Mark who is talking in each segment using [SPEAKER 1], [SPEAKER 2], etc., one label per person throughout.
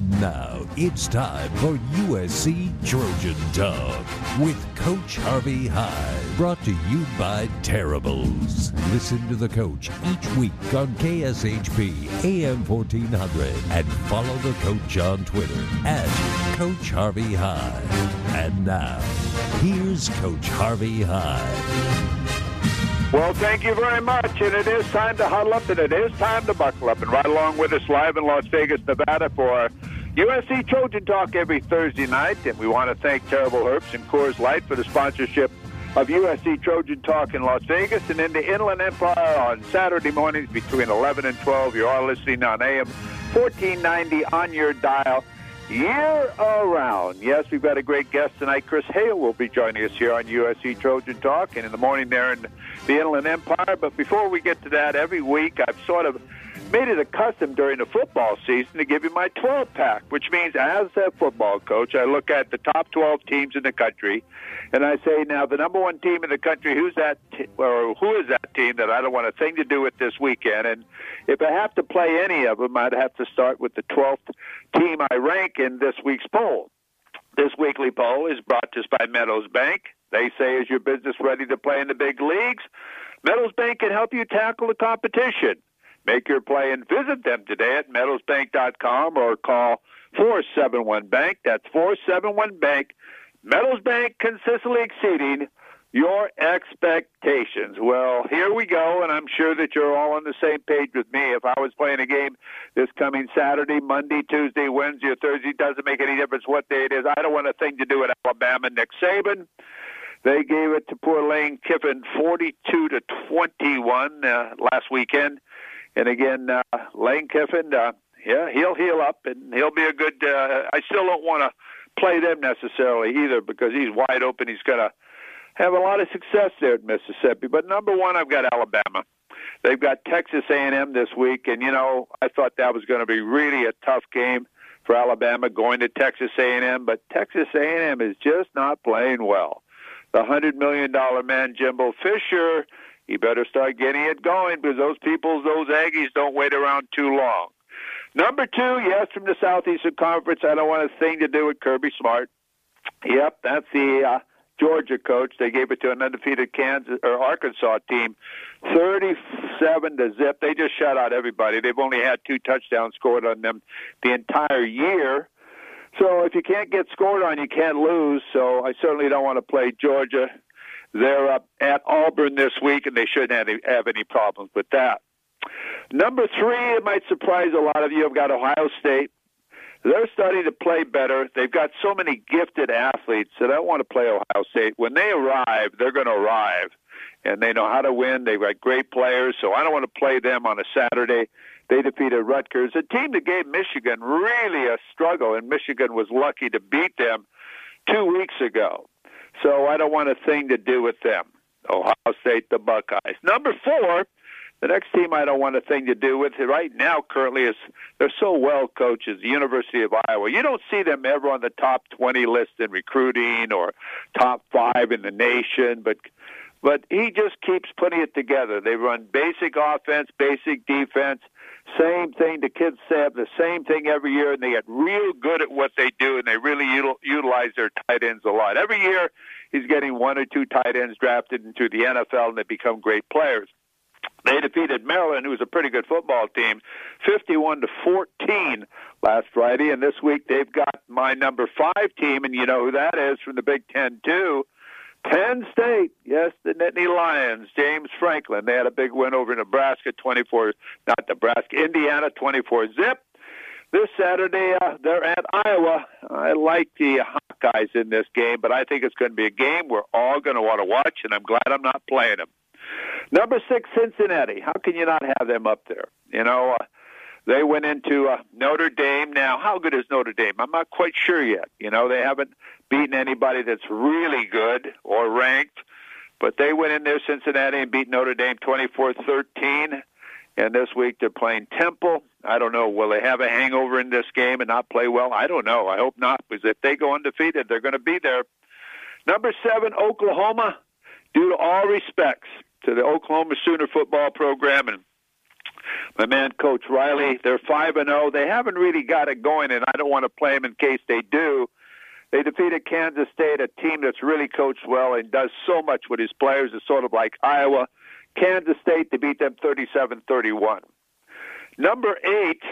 [SPEAKER 1] And now it's time for USC Trojan Talk with Coach Harvey Hyde. Brought to you by Terribles. Listen to the coach each week on KSHP AM 1400 and follow the coach on Twitter at Coach Harvey Hyde. And now, here's Coach Harvey Hyde.
[SPEAKER 2] Well, thank you very much. And it is time to huddle up, and it is time to buckle up. And right along with us live in Las Vegas, Nevada for USC Trojan Talk every Thursday night. And we want to thank Terrible Herbst and Coors Light for the sponsorship of USC Trojan Talk in Las Vegas and in the Inland Empire on Saturday mornings between 11 and 12. You are listening on AM 1490 on your dial year around. Yes, we've got a great guest tonight. Chris Hale will be joining us here on USC Trojan Talk and in the morning there in the Inland Empire. But before we get to that, every week I've sort of made it a custom during the football season to give you my 12 pack, which means as a football coach, I look at the top 12 teams in the country and I say, now the number one team in the country, who's that, t- or who is that team that I don't want a thing to do with this weekend? And if I have to play any of them, I'd have to start with the 12th team I rank in this week's poll. This weekly poll is brought to us by Meadows Bank. They say, is your business ready to play in the big leagues? Meadows Bank can help you tackle the competition. Make your play and visit them today at meadowsbank.com or call 471 Bank. That's 471 Bank. Meadows Bank consistently exceeding your expectations. Well, here we go, and I'm sure that you're all on the same page with me. If I was playing a game this coming Saturday, Monday, Tuesday, Wednesday, or Thursday, doesn't make any difference what day it is. I don't want a thing to do with Alabama. Nick Saban. They gave it to poor Lane Kiffin 42 to 21 uh, last weekend. And again, uh, Lane Kiffin, uh, yeah, he'll heal up and he'll be a good. Uh, I still don't want to play them necessarily either because he's wide open. He's going to have a lot of success there at Mississippi. But number one, I've got Alabama. They've got Texas A&M this week, and you know I thought that was going to be really a tough game for Alabama going to Texas A&M, but Texas A&M is just not playing well. The hundred million dollar man Jimbo Fisher, he better start getting it going because those people, those Aggies, don't wait around too long. Number two, yes, from the Southeastern Conference. I don't want a thing to do with Kirby Smart. Yep, that's the uh, Georgia coach. They gave it to an undefeated Kansas or Arkansas team, thirty-seven to zip. They just shut out everybody. They've only had two touchdowns scored on them the entire year. So if you can't get scored on, you can't lose. So I certainly don't want to play Georgia. They're up at Auburn this week, and they shouldn't have any, have any problems with that. Number three, it might surprise a lot of you. I've got Ohio State. They're starting to play better. They've got so many gifted athletes that I want to play Ohio State. When they arrive, they're going to arrive, and they know how to win. They've got great players, so I don't want to play them on a Saturday. They defeated Rutgers, a team that gave Michigan really a struggle, and Michigan was lucky to beat them two weeks ago. So I don't want a thing to do with them. Ohio State, the Buckeyes. Number four, the next team I don't want a thing to do with right now currently is they're so well coached is the University of Iowa. You don't see them ever on the top 20 list in recruiting or top 5 in the nation, but but he just keeps putting it together. They run basic offense, basic defense, same thing. The kids have the same thing every year, and they get real good at what they do, and they really util- utilize their tight ends a lot. Every year, he's getting one or two tight ends drafted into the NFL, and they become great players. They defeated Maryland, who was a pretty good football team, 51 to 14 last Friday. And this week they've got my number five team, and you know who that is from the Big Ten too. Penn State, yes, the Nittany Lions, James Franklin. They had a big win over Nebraska, 24, not Nebraska, Indiana, 24 zip. This Saturday, uh, they're at Iowa. I like the Hawkeyes in this game, but I think it's going to be a game we're all going to want to watch, and I'm glad I'm not playing them. Number six, Cincinnati. How can you not have them up there? You know, uh, they went into uh, Notre Dame. Now, how good is Notre Dame? I'm not quite sure yet. You know, they haven't beaten anybody that's really good or ranked, but they went in there, Cincinnati, and beat Notre Dame 24-13. And this week they're playing Temple. I don't know. Will they have a hangover in this game and not play well? I don't know. I hope not, because if they go undefeated, they're going to be there. Number seven, Oklahoma. Due to all respects, to the Oklahoma Sooner football program and my man Coach Riley. They're five and zero. They haven't really got it going, and I don't want to play them in case they do. They defeated Kansas State, a team that's really coached well and does so much with his players. It's sort of like Iowa. Kansas State to beat them 37-31. Number eight,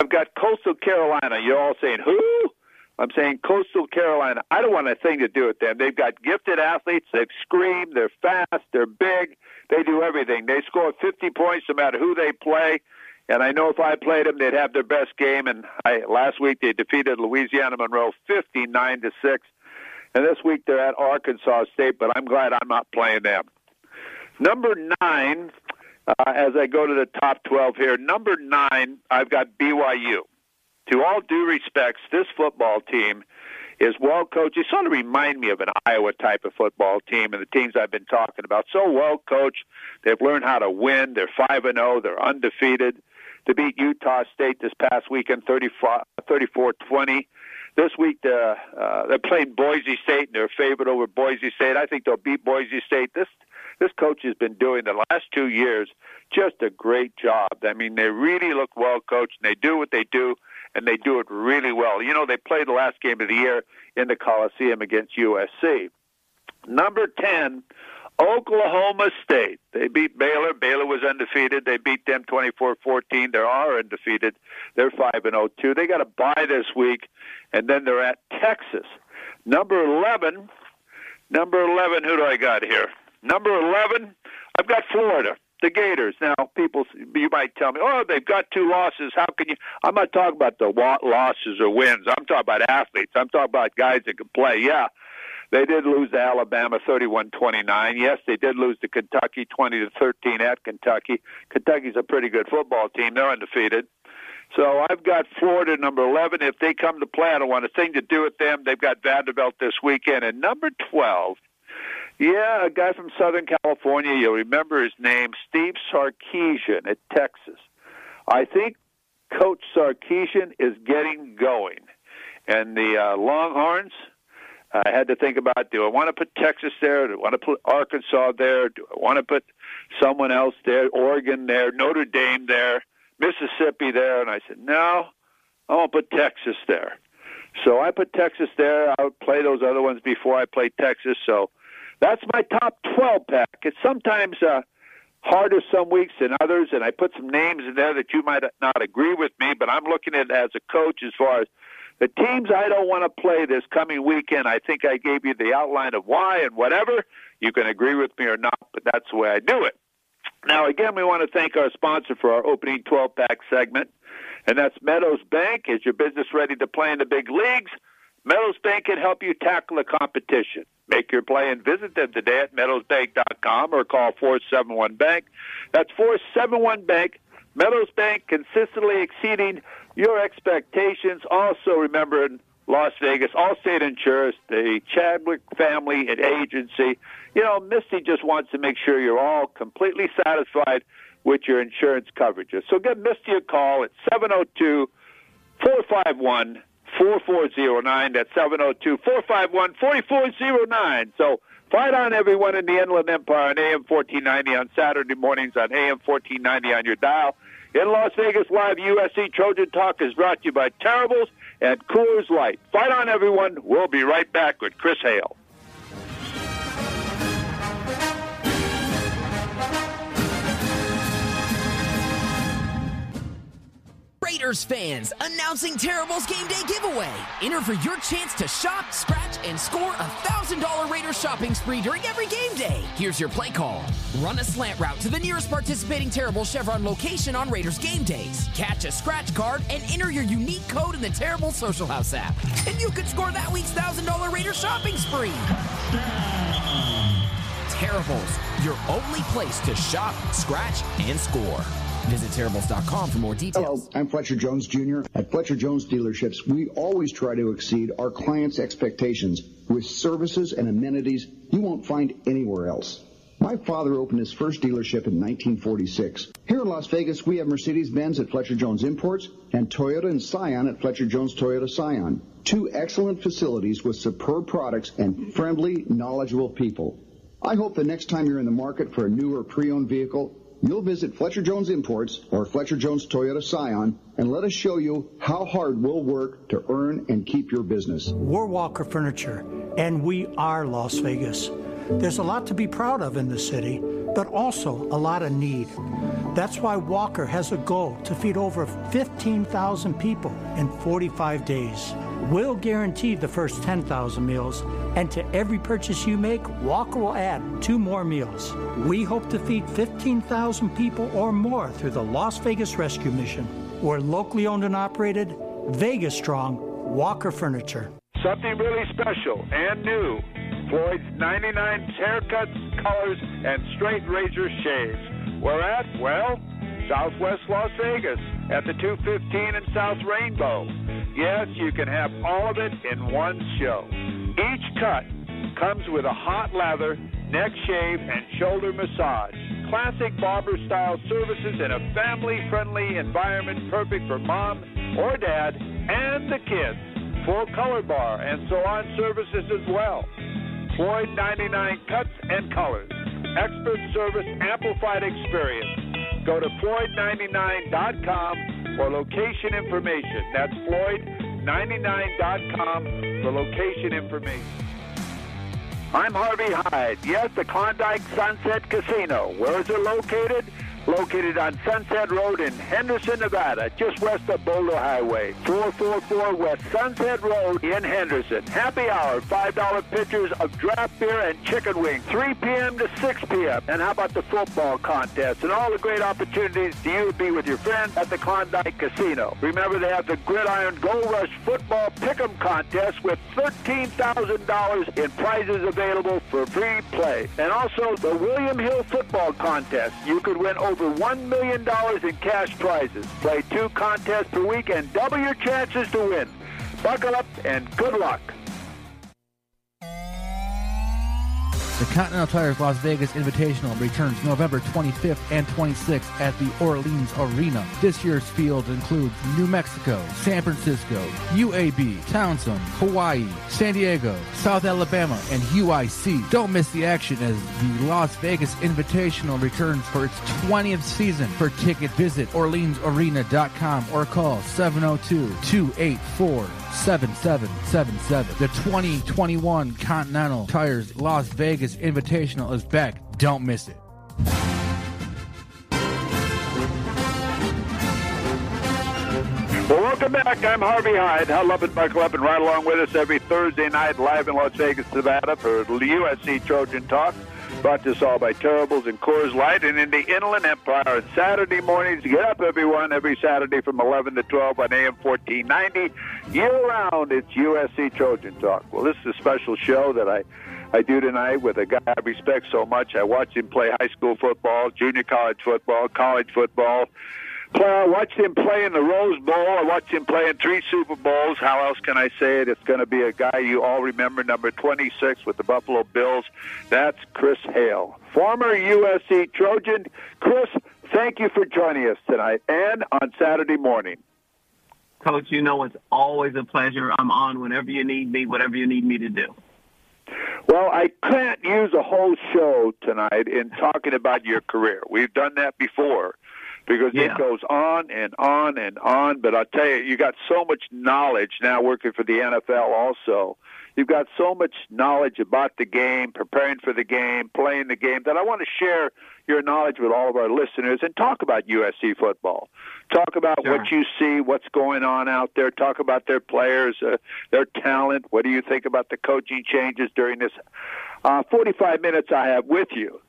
[SPEAKER 2] I've got Coastal Carolina. You're all saying who? I'm saying Coastal Carolina. I don't want a thing to do with them. They've got gifted athletes. They've screamed. They're fast. They're big. They do everything. They score 50 points no matter who they play. And I know if I played them, they'd have their best game. And I, last week they defeated Louisiana Monroe 59 to six. And this week they're at Arkansas State. But I'm glad I'm not playing them. Number nine, uh, as I go to the top 12 here, number nine, I've got BYU. To all due respects, this football team is well coached. You sort of remind me of an Iowa type of football team and the teams I've been talking about. So well coached. They've learned how to win. They're 5 and 0. They're undefeated. To beat Utah State this past weekend 34-20. This week uh, uh, they're playing Boise State and they're favored over Boise State. I think they'll beat Boise State. This this coach has been doing the last two years just a great job. I mean, they really look well coached and they do what they do and they do it really well. You know, they played the last game of the year in the Coliseum against USC. Number 10, Oklahoma State. They beat Baylor. Baylor was undefeated. They beat them 24-14. They are undefeated. They're 5 and 0-2. They got a bye this week and then they're at Texas. Number 11, number 11, who do I got here? Number 11, I've got Florida the Gators. Now, people, you might tell me, oh, they've got two losses. How can you? I'm not talking about the losses or wins. I'm talking about athletes. I'm talking about guys that can play. Yeah, they did lose to Alabama 31-29. Yes, they did lose to Kentucky 20 to 13 at Kentucky. Kentucky's a pretty good football team. They're undefeated. So I've got Florida number 11. If they come to play, I don't want a thing to do with them. They've got Vanderbilt this weekend. And number 12, yeah, a guy from Southern California. You'll remember his name, Steve Sarkisian at Texas. I think Coach Sarkisian is getting going. And the uh, Longhorns, I had to think about do I want to put Texas there? Do I want to put Arkansas there? Do I want to put someone else there? Oregon there? Notre Dame there? Mississippi there? And I said, no, I want to put Texas there. So I put Texas there. I would play those other ones before I play Texas. So that's my top 12 pack. It's sometimes uh, harder some weeks than others, and I put some names in there that you might not agree with me, but I'm looking at it as a coach as far as the teams I don't want to play this coming weekend. I think I gave you the outline of why and whatever. You can agree with me or not, but that's the way I do it. Now, again, we want to thank our sponsor for our opening 12 pack segment, and that's Meadows Bank. Is your business ready to play in the big leagues? Meadows Bank can help you tackle the competition. Make your play and visit them today at meadowsbank.com or call 471 Bank. That's 471 Bank. Meadows Bank consistently exceeding your expectations. Also, remember in Las Vegas, Allstate Insurance, the Chadwick family and agency. You know, Misty just wants to make sure you're all completely satisfied with your insurance coverages. So give Misty a call at 702 451 4409. That's 702 451 4409. So fight on, everyone in the Inland Empire on AM 1490 on Saturday mornings on AM 1490 on your dial. In Las Vegas Live, USC Trojan Talk is brought to you by Terribles and Coors Light. Fight on, everyone. We'll be right back with Chris Hale.
[SPEAKER 3] Raiders fans, announcing Terrible's Game Day giveaway. Enter for your chance to shop, scratch, and score a $1,000 Raiders shopping spree during every game day. Here's your play call. Run a slant route to the nearest participating Terrible Chevron location on Raiders game days. Catch a scratch card and enter your unique code in the Terrible Social House app. And you could score that week's $1,000 Raiders shopping spree. Terribles, your only place to shop, scratch, and score. Visit Terribles.com for more details.
[SPEAKER 4] Hello, I'm Fletcher Jones Jr. At Fletcher Jones Dealerships, we always try to exceed our clients' expectations with services and amenities you won't find anywhere else. My father opened his first dealership in 1946. Here in Las Vegas, we have Mercedes-Benz at Fletcher Jones Imports and Toyota and Scion at Fletcher Jones Toyota Scion. Two excellent facilities with superb products and friendly, knowledgeable people. I hope the next time you're in the market for a new or pre-owned vehicle, You'll visit Fletcher Jones Imports or Fletcher Jones Toyota Scion and let us show you how hard we'll work to earn and keep your business.
[SPEAKER 5] We're Walker Furniture, and we are Las Vegas. There's a lot to be proud of in the city, but also a lot of need. That's why Walker has a goal to feed over 15,000 people in 45 days. We'll guarantee the first 10,000 meals, and to every purchase you make, Walker will add two more meals. We hope to feed 15,000 people or more through the Las Vegas Rescue Mission. We're locally owned and operated, Vegas strong, Walker Furniture.
[SPEAKER 2] Something really special and new. Floyd's 99 haircuts, colors, and straight razor shaves. We're at, well, Southwest Las Vegas at the 215 and South Rainbow. Yes, you can have all of it in one show. Each cut comes with a hot lather, neck shave, and shoulder massage. Classic barber style services in a family friendly environment perfect for mom or dad and the kids. Full color bar and salon services as well. Floyd 99 cuts and colors. Expert service, amplified experience. Go to Floyd99.com for location information. That's Floyd99.com for location information. I'm Harvey Hyde. Yes, the Klondike Sunset Casino. Where is it located? Located on Sunset Road in Henderson, Nevada, just west of Boulder Highway. 444 West Sunset Road in Henderson. Happy hour, $5 pitchers of draft beer and chicken wings, 3 p.m. to 6 p.m. And how about the football contest and all the great opportunities to you be with your friends at the Klondike Casino. Remember, they have the Gridiron Gold Rush Football Pick'em Contest with $13,000 in prizes available for free play. And also the William Hill Football Contest. You could win over over $1 million in cash prizes. Play two contests per week and double your chances to win. Buckle up and good luck.
[SPEAKER 6] The Continental Tires Las Vegas Invitational returns November 25th and 26th at the Orleans Arena. This year's field includes New Mexico, San Francisco, UAB, Towson, Hawaii, San Diego, South Alabama, and UIC. Don't miss the action as the Las Vegas Invitational returns for its 20th season. For ticket, visit OrleansArena.com or call 702 284 7777. The 2021 Continental Tires Las Vegas Invitational is back. Don't miss it.
[SPEAKER 2] Well, welcome back. I'm Harvey Hyde. Huddle up and buckle up and ride along with us every Thursday night live in Las Vegas, Nevada for the USC Trojan Talk. Brought to us all by Terribles and Coors Light and in the Inland Empire on Saturday mornings. Get up, everyone, every Saturday from 11 to 12 on AM 1490. Year round, it's USC Trojan Talk. Well, this is a special show that I, I do tonight with a guy I respect so much. I watched him play high school football, junior college football, college football I watched him play in the Rose Bowl. I watched him play in three Super Bowls. How else can I say it? It's going to be a guy you all remember, number 26 with the Buffalo Bills. That's Chris Hale, former USC Trojan. Chris, thank you for joining us tonight and on Saturday morning.
[SPEAKER 7] Coach, you know it's always a pleasure. I'm on whenever you need me, whatever you need me to do.
[SPEAKER 2] Well, I can't use a whole show tonight in talking about your career. We've done that before because yeah. it goes on and on and on. But I'll tell you, you got so much knowledge now working for the NFL also. You've got so much knowledge about the game, preparing for the game, playing the game, that I want to share your knowledge with all of our listeners and talk about USC football. Talk about sure. what you see, what's going on out there. Talk about their players, uh, their talent. What do you think about the coaching changes during this uh, 45 minutes I have with you?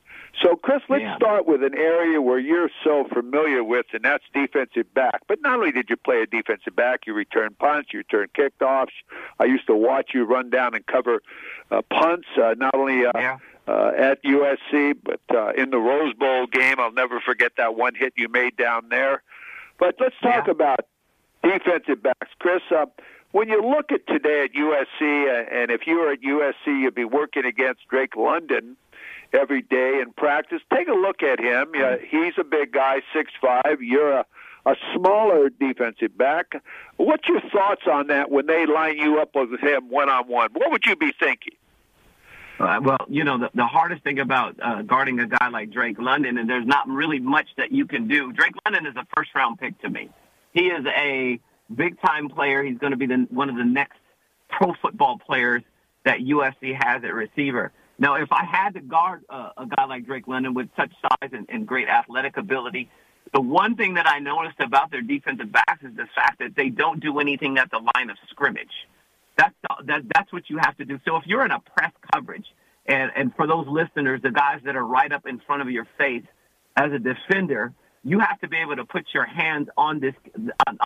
[SPEAKER 2] So, Chris, let's yeah. start with an area where you're so familiar with, and that's defensive back. But not only did you play a defensive back, you return punts, you return kickoffs. I used to watch you run down and cover uh, punts, uh, not only uh, yeah. uh, at USC, but uh, in the Rose Bowl game. I'll never forget that one hit you made down there. But let's talk yeah. about defensive backs. Chris, uh, when you look at today at USC, uh, and if you were at USC, you'd be working against Drake London every day in practice. Take a look at him. Yeah, he's a big guy, six five. You're a a smaller defensive back. What's your thoughts on that when they line you up with him one on one? What would you be thinking?
[SPEAKER 7] Uh, well, you know, the, the hardest thing about uh, guarding a guy like Drake London, and there's not really much that you can do. Drake London is a first round pick to me. He is a big time player. He's going to be the, one of the next pro football players that USC has at receiver. Now, if I had to guard uh, a guy like Drake London with such size and, and great athletic ability, the one thing that I noticed about their defensive backs is the fact that they don't do anything at the line of scrimmage. That's the, that, that's what you have to do. So if you're in a press coverage, and, and for those listeners, the guys that are right up in front of your face as a defender, you have to be able to put your hands on this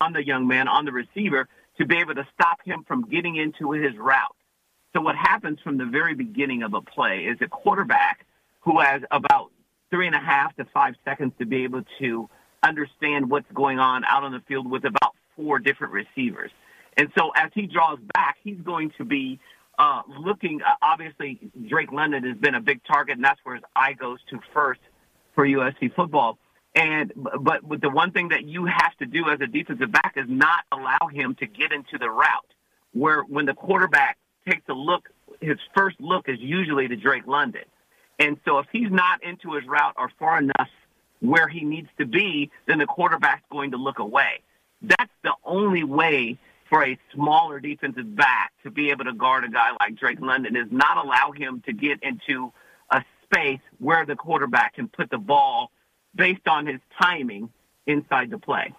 [SPEAKER 7] on the young man, on the receiver, to be able to stop him from getting into his route. So what happens from the very beginning of a play is a quarterback who has about three and a half to five seconds to be able to understand what's going on out on the field with about four different receivers. And so as he draws back, he's going to be uh, looking. Uh, obviously, Drake London has been a big target, and that's where his eye goes to first for USC football. And but the one thing that you have to do as a defensive back is not allow him to get into the route where when the quarterback takes a look, his first look is usually to Drake London. And so if he's not into his route or far enough where he needs to be, then the quarterback's going to look away. That's the only way for a smaller defensive back to be able to guard a guy like Drake London is not allow him to get into a space where the quarterback can put the ball based on his timing inside the play.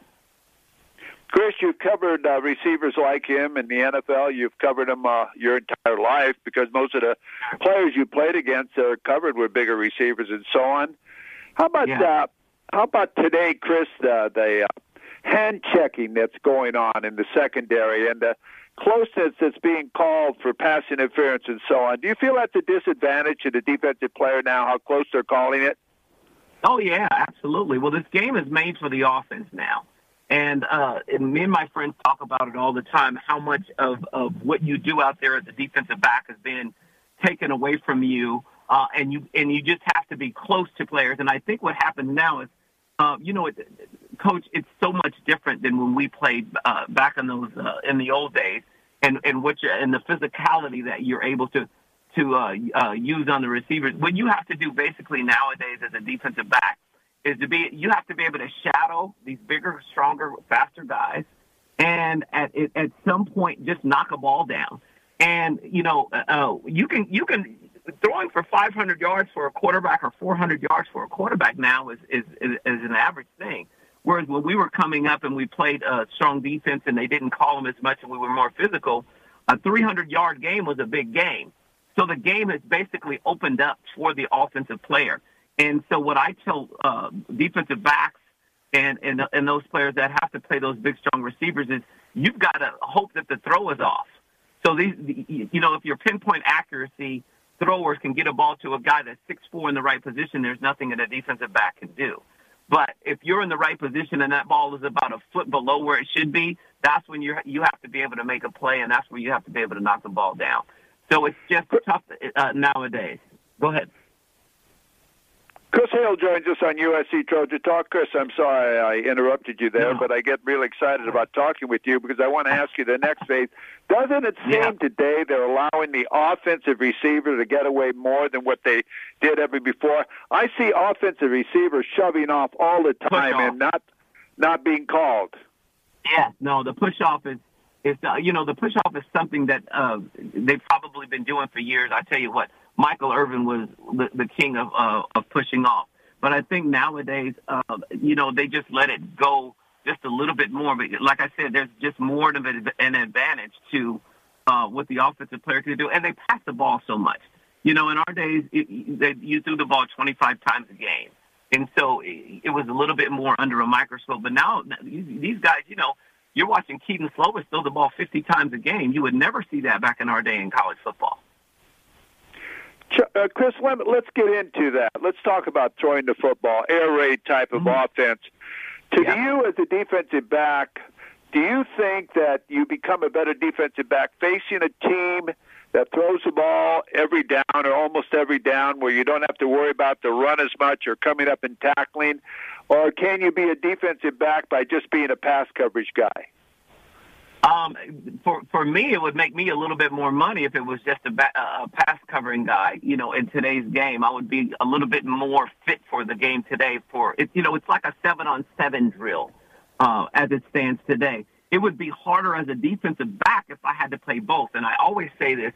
[SPEAKER 2] Chris, you've covered uh, receivers like him in the NFL. You've covered them uh, your entire life because most of the players you played against are covered with bigger receivers and so on. How about yeah. uh, how about today, Chris? Uh, the uh, hand checking that's going on in the secondary and the closeness that's being called for pass interference and so on. Do you feel that's a disadvantage to the defensive player now? How close they're calling it?
[SPEAKER 7] Oh yeah, absolutely. Well, this game is made for the offense now. And, uh, and me and my friends talk about it all the time, how much of, of what you do out there as a defensive back has been taken away from you. Uh, and you, and you just have to be close to players. And I think what happens now is, uh, you know, it, coach, it's so much different than when we played, uh, back in those, uh, in the old days and, and what you and the physicality that you're able to, to, uh, uh, use on the receivers. What you have to do basically nowadays as a defensive back is to be you have to be able to shadow these bigger, stronger, faster guys, and at at some point just knock a ball down. And you know, uh, uh you can you can throwing for 500 yards for a quarterback or 400 yards for a quarterback now is is is, is an average thing. Whereas when we were coming up and we played a strong defense and they didn't call them as much and we were more physical, a 300 yard game was a big game. So the game has basically opened up for the offensive player. And so what I tell uh, defensive backs and, and and those players that have to play those big strong receivers is you've got to hope that the throw is off. So these you know if your pinpoint accuracy throwers can get a ball to a guy that's six four in the right position, there's nothing that a defensive back can do. But if you're in the right position and that ball is about a foot below where it should be, that's when you you have to be able to make a play, and that's where you have to be able to knock the ball down. So it's just tough uh, nowadays. Go ahead.
[SPEAKER 2] Chris Hale joins us on USC Trojan Talk. Chris, I'm sorry I interrupted you there,
[SPEAKER 7] no.
[SPEAKER 2] but I get really excited about talking with you because I want to ask you the next phase. Doesn't it seem
[SPEAKER 7] yeah.
[SPEAKER 2] today they're allowing the offensive receiver to get away more than what they did ever before? I see offensive receivers shoving off all the time and not not being called.
[SPEAKER 7] Yeah, no, the push off is is uh, you know the push off is something that uh, they've probably been doing for years. I tell you what, Michael Irvin was the, the king of uh, of pushing off. But I think nowadays, uh, you know, they just let it go just a little bit more. But like I said, there's just more of an advantage to uh, what the offensive player can do, and they pass the ball so much. You know, in our days, it, they, you threw the ball 25 times a game, and so it, it was a little bit more under a microscope. But now these guys, you know, you're watching Kedon Slovis throw the ball 50 times a game. You would never see that back in our day in college football.
[SPEAKER 2] Uh, Chris, let, us get into that. Let's talk about throwing the football, air raid type of mm-hmm. offense. To yeah. you as a defensive back, do you think that you become a better defensive back facing a team that throws the ball every down or almost every down where you don't have to worry about the run as much or coming up and tackling? Or can you be a defensive back by just being a pass coverage guy?
[SPEAKER 7] Um, for for me, it would make me a little bit more money if it was just a, ba- a pass covering guy. You know, in today's game, I would be a little bit more fit for the game today. For it, you know, it's like a seven on seven drill uh, as it stands today. It would be harder as a defensive back if I had to play both. And I always say this,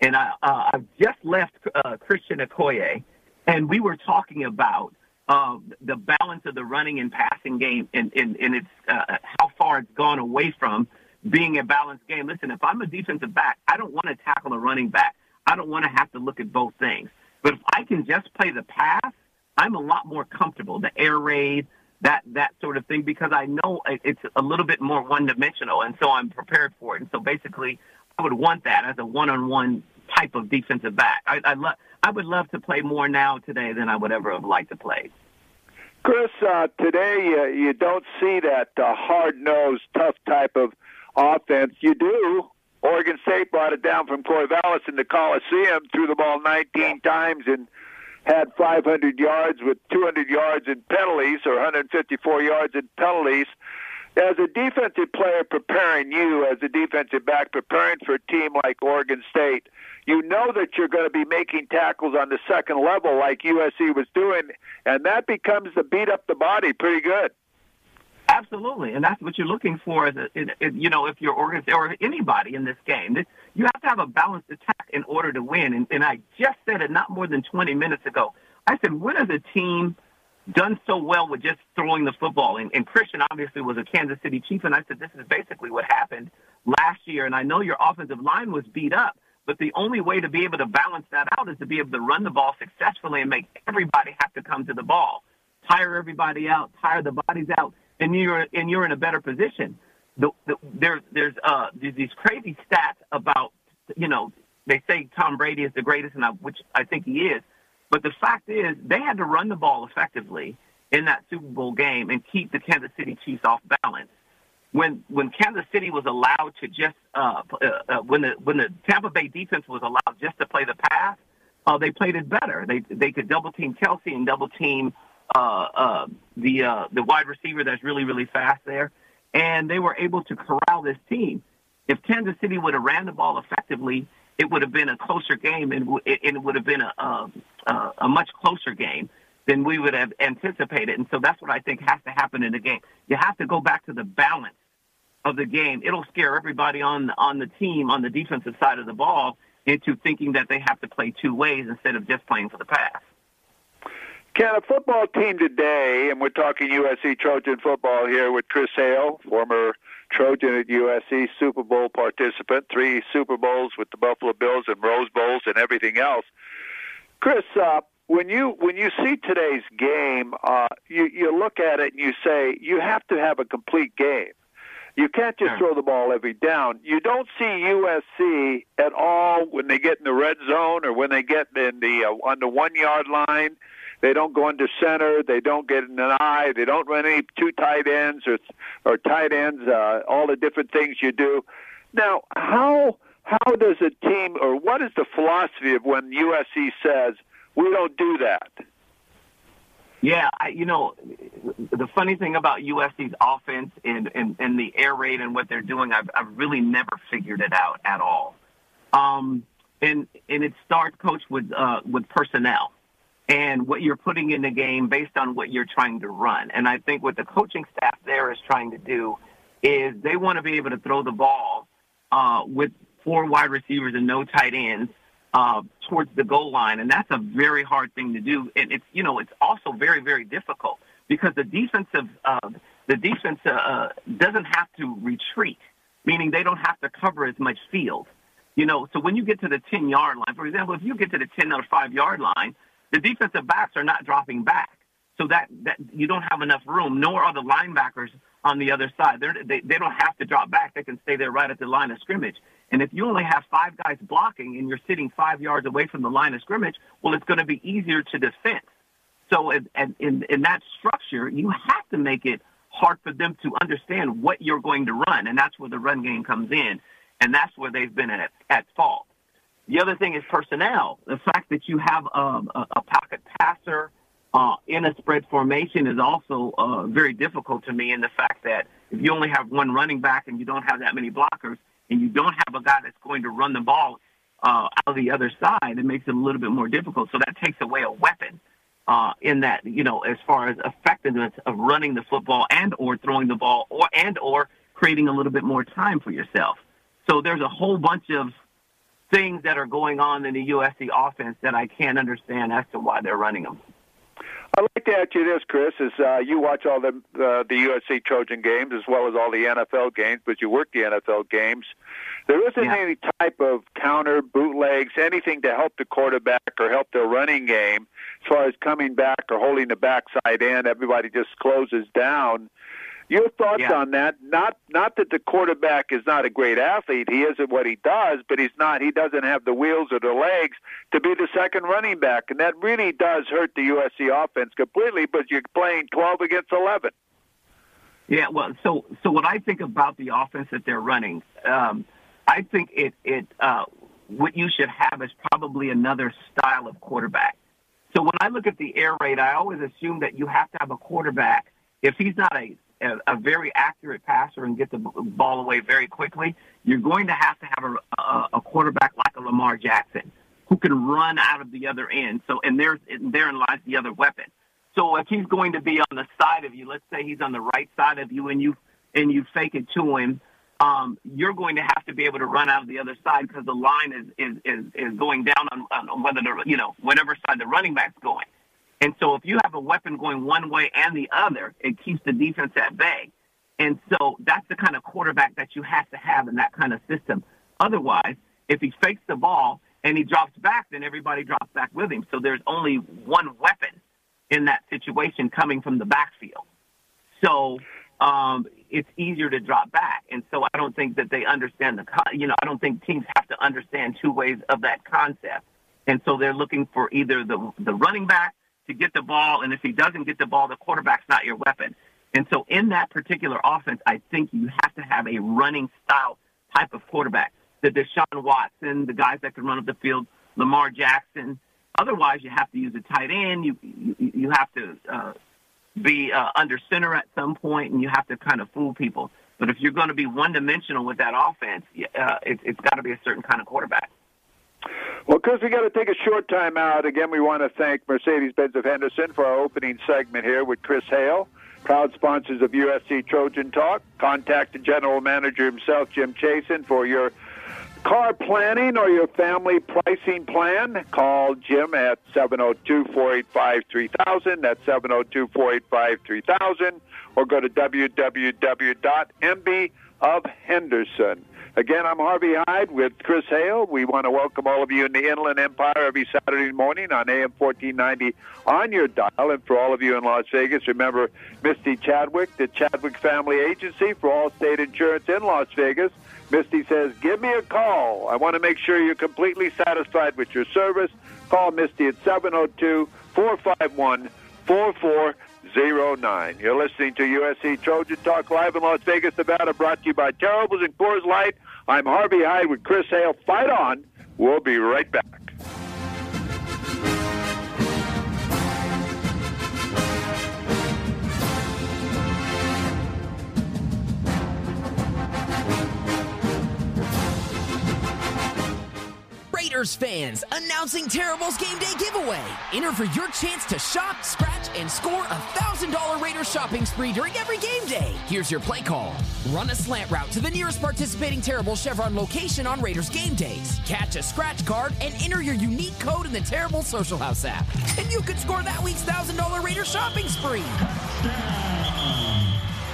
[SPEAKER 7] and I uh, I've just left uh, Christian Okoye, and we were talking about uh, the balance of the running and passing game, and and, and it's uh, how far it's gone away from being a balanced game. Listen, if I'm a defensive back, I don't want to tackle a running back. I don't want to have to look at both things. But if I can just play the pass, I'm a lot more comfortable. The air raid, that that sort of thing, because I know it's a little bit more one dimensional, and so I'm prepared for it. And so basically, I would want that as a one-on-one type of defensive back. I, I love. I would love to play more now today than I would ever have liked to play.
[SPEAKER 2] Chris, uh, today uh, you don't see that uh, hard-nosed, tough type of offense. You do. Oregon State brought it down from Corvallis in the Coliseum, threw the ball 19 times and had 500 yards with 200 yards in penalties or 154 yards in penalties. As a defensive player preparing you, as a defensive back preparing for a team like Oregon State, you know that you're going to be making tackles on the second level like USC was doing, and that becomes the beat up the body pretty good.
[SPEAKER 7] Absolutely, and that's what you're looking for. A, you know, if you're Oregon or anybody in this game, you have to have a balanced attack in order to win. And, and I just said it not more than 20 minutes ago. I said, when has a team done so well with just throwing the football? And, and Christian obviously was a Kansas City Chief, and I said this is basically what happened last year. And I know your offensive line was beat up, but the only way to be able to balance that out is to be able to run the ball successfully and make everybody have to come to the ball, tire everybody out, tire the bodies out and you're and you're in a better position. The, the, there, there's uh, these crazy stats about you know they say Tom Brady is the greatest, and I, which I think he is. But the fact is, they had to run the ball effectively in that Super Bowl game and keep the Kansas City Chiefs off balance. When when Kansas City was allowed to just uh, uh, uh, when the when the Tampa Bay defense was allowed just to play the pass, uh, they played it better. They they could double team Kelce and double team uh, uh, the uh, the wide receiver that's really really fast there, and they were able to corral this team. If Kansas City would have ran the ball effectively, it would have been a closer game, and it would have been a, a a much closer game than we would have anticipated. And so that's what I think has to happen in the game. You have to go back to the balance of the game. It'll scare everybody on on the team on the defensive side of the ball into thinking that they have to play two ways instead of just playing for the pass.
[SPEAKER 2] Can a football team today, and we're talking USC Trojan football here with Chris Hale, former Trojan at USC, Super Bowl participant, three Super Bowls with the Buffalo Bills and Rose Bowls and everything else. Chris, uh, when you when you see today's game, uh, you you look at it and you say you have to have a complete game. You can't just throw the ball every down. You don't see USC at all when they get in the red zone or when they get in the uh, on the one yard line they don't go into center. They don't get in an eye. They don't run any two tight ends or or tight ends. Uh, all the different things you do. Now, how how does a team or what is the philosophy of when USC says we don't do that?
[SPEAKER 7] Yeah, I, you know, the funny thing about USC's offense and, and, and the air raid and what they're doing, I've, I've really never figured it out at all. Um, and and it starts, coach, with uh, with personnel and what you're putting in the game based on what you're trying to run. And I think what the coaching staff there is trying to do is they want to be able to throw the ball uh, with four wide receivers and no tight ends uh, towards the goal line, and that's a very hard thing to do. And it's you know it's also very very difficult because the defensive uh, the defense uh, uh doesn't have to retreat, meaning they don't have to cover as much field. You know, so when you get to the 10 yard line, for example, if you get to the 10 or 5 yard line, the defensive backs are not dropping back. So that, that you don't have enough room, nor are the linebackers on the other side. They're, they they don't have to drop back. They can stay there right at the line of scrimmage. And if you only have five guys blocking and you're sitting five yards away from the line of scrimmage, well, it's going to be easier to defend. So in, in, in that structure, you have to make it hard for them to understand what you're going to run. And that's where the run game comes in. And that's where they've been at, at fault. The other thing is personnel. The fact that you have um, a, a pocket passer, uh, in a spread formation is also uh, very difficult to me in the fact that if you only have one running back and you don't have that many blockers and you don't have a guy that's going to run the ball uh, out of the other side, it makes it a little bit more difficult. So that takes away a weapon uh, in that, you know, as far as effectiveness of running the football and or throwing the ball or and or creating a little bit more time for yourself. So there's a whole bunch of things that are going on in the USC offense that I can't understand as to why they're running them.
[SPEAKER 2] I'd like to ask you this, Chris, is uh, you watch all the uh, the USC Trojan games as well as all the NFL games, but you work the NFL games. There isn't yeah. any type of counter, bootlegs, anything to help the quarterback or help their running game as far as coming back or holding the backside in. Everybody just closes down. Your thoughts yeah. on that? Not not that the quarterback is not a great athlete. He isn't what he does, but he's not. He doesn't have the wheels or the legs to be the second running back, and that really does hurt the USC offense completely. But you're playing 12 against 11.
[SPEAKER 7] Yeah, well, so so what I think about the offense that they're running, um, I think it it uh, what you should have is probably another style of quarterback. So when I look at the air raid, I always assume that you have to have a quarterback. If he's not a a, very accurate passer and get the ball away very quickly, you're going to have to have a, a, a quarterback like a Lamar Jackson who can run out of the other end. So, and there's, therein lies the other weapon. So if he's going to be on the side of you, let's say he's on the right side of you and you, and you fake it to him, um, you're going to have to be able to run out of the other side because the line is, is, is, is going down on, on whether the, you know, whatever side the running back's going. And so if you have a weapon going one way and the other, it keeps the defense at bay. And so that's the kind of quarterback that you have to have in that kind of system. Otherwise, if he fakes the ball and he drops back, then everybody drops back with him. So there's only one weapon in that situation coming from the backfield. So um, it's easier to drop back. And so I don't think that they understand the, you know, I don't think teams have to understand two ways of that concept. And so they're looking for either the, the running back to get the ball, and if he doesn't get the ball, the quarterback's not your weapon. And so in that particular offense, I think you have to have a running style type of quarterback. The Deshaun Watson, the guys that can run up the field, Lamar Jackson. Otherwise, you have to use a tight end. You you, you have to uh, be uh, under center at some point, and you have to kind of fool people. But if you're going to be one dimensional with that offense, uh, it, it's got to be a certain kind of quarterback.
[SPEAKER 2] Well, Chris, we got to take a short time out. Again, we want to thank Mercedes-Benz of Henderson for our opening segment here with Chris Hale, proud sponsors of USC Trojan Talk. Contact the general manager himself, Jim Chasin, for your car planning or your family pricing plan. Call Jim at 702-485-3000. That's 702-485-3000. Or go to www.mb Again, I'm Harvey Hyde with Chris Hale. We want to welcome all of you in the Inland Empire every Saturday morning on AM 1490 on your dial. And for all of you in Las Vegas, remember Misty Chadwick, the Chadwick Family Agency for Allstate insurance in Las Vegas. Misty says, give me a call. I want to make sure you're completely satisfied with your service. Call Misty at 702 451 4409. You're listening to USC Trojan Talk live in Las Vegas, Nevada, brought to you by Terribles and Coors Light. I'm Harvey Hyde with Chris Hale. Fight on. We'll be right back.
[SPEAKER 3] Raiders fans, announcing Terrible's Game Day giveaway. Enter for your chance to shop, scratch, and score a $1,000 Raiders shopping spree during every game day. Here's your play call. Run a slant route to the nearest participating Terrible Chevron location on Raiders game days. Catch a scratch card and enter your unique code in the Terrible Social House app. And you could score that week's $1,000 Raiders shopping spree.